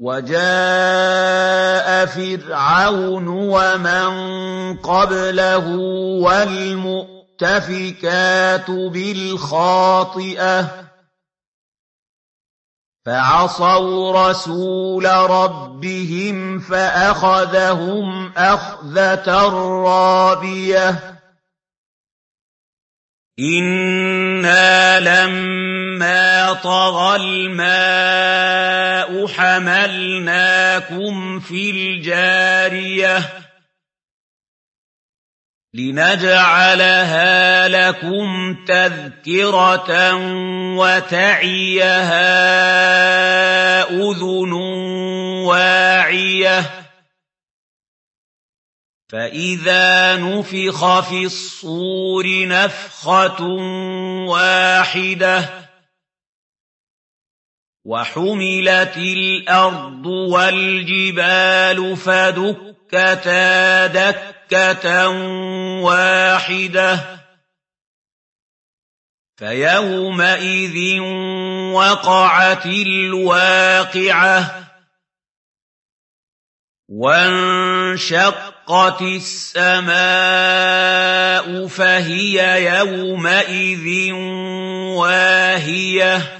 وَجَاءَ فِرْعَوْنُ وَمَن قَبْلَهُ وَالْمُؤْتَفِكَاتُ بِالْخَاطِئَةِ فَعَصَوْا رَسُولَ رَبِّهِمْ فَأَخَذَهُمْ أَخْذَةً رَّابِيَةً إِنَّا لَمَّا طَغَى الْمَاءُ حَمَلْنَاكُمْ فِي الْجَارِيَةِ لِنَجْعَلَهَا لَكُمْ تَذْكِرَةً وَتَعِيَهَا أُذُنٌ وَاعِيَةٌ فَإِذَا نُفِخَ فِي الصُّورِ نَفْخَةٌ وَاحِدَةٌ وَحُمِلَتِ الْأَرْضُ وَالْجِبَالُ فَدُكَّتَا دَكَّةً وَاحِدَةً فَيَوْمَئِذٍ وَقَعَتِ الْوَاقِعَةُ وَانشَقَّتِ السَّمَاءُ فَهِيَ يَوْمَئِذٍ وَاهِيَةٌ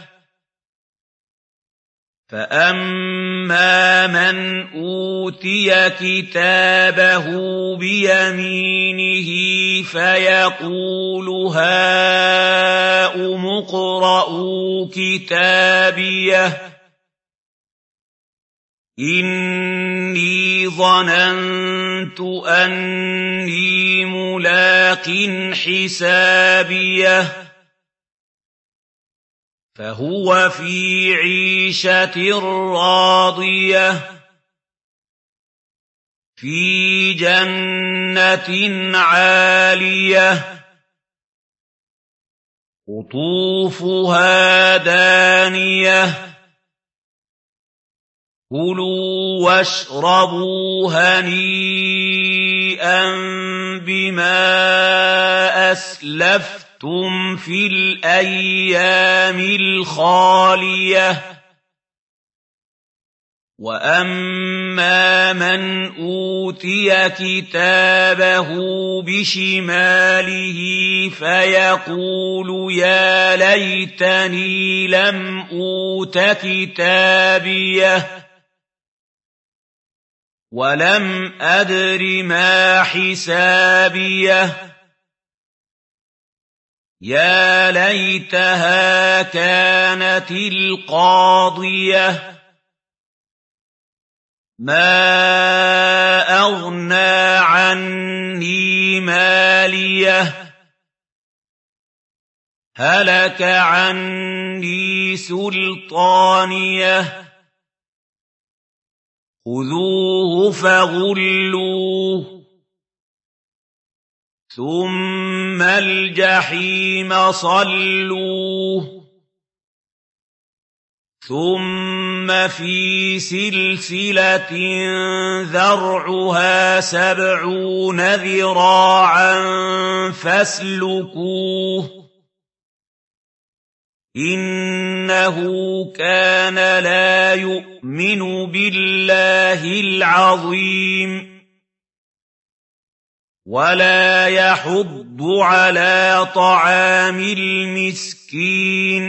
فَأَمَّا مَنْ أُوتِيَ كِتَابَهُ بِيَمِينِهِ فَيَقُولُ هَاؤُمُ اقْرَءُوا كِتَابِيَهْ إِنِّي ظَنَنتُ أَنِّي مُلَاقٍ حِسَابِيَهْ فَهُوَ فِي عِيشَةٍ رَّاضِيَةٍ فِي جَنَّةٍ عَالِيَةٍ قُطُوفُهَا دَانِيَةٌ كُلُوا وَاشْرَبُوا هَنِيئًا بِمَا أَسْلَفْتُمْ لَبِثْتُمْ فِي الْأَيَّامِ الْخَالِيَةِ وَأَمَّا مَنْ أُوتِيَ كِتَابَهُ بِشِمَالِهِ فَيَقُولُ يَا لَيْتَنِي لَمْ أُوتَ كِتَابِيَهْ وَلَمْ أَدْرِ مَا حِسَابِيَهْ يَا لَيْتَهَا كَانَتِ الْقَاضِيَةَ مَا أَغْنَىٰ عَنِّي مَالِيَهْ هَلَكَ عَنِّي سُلْطَانِيَهْ خُذُوهُ فَغُلُّوهُ ثُمَّ الْجَحِيمَ صَلُّوهُ ثُمَّ فِي سِلْسِلَةٍ ذَرْعُهَا سَبْعُونَ ذِرَاعًا فَاسْلُكُوهُ إِنَّهُ كَانَ لَا يُؤْمِنُ بِاللَّهِ الْعَظِيمِ وَلَا يَحُضُّ عَلَىٰ طَعَامِ الْمِسْكِينِ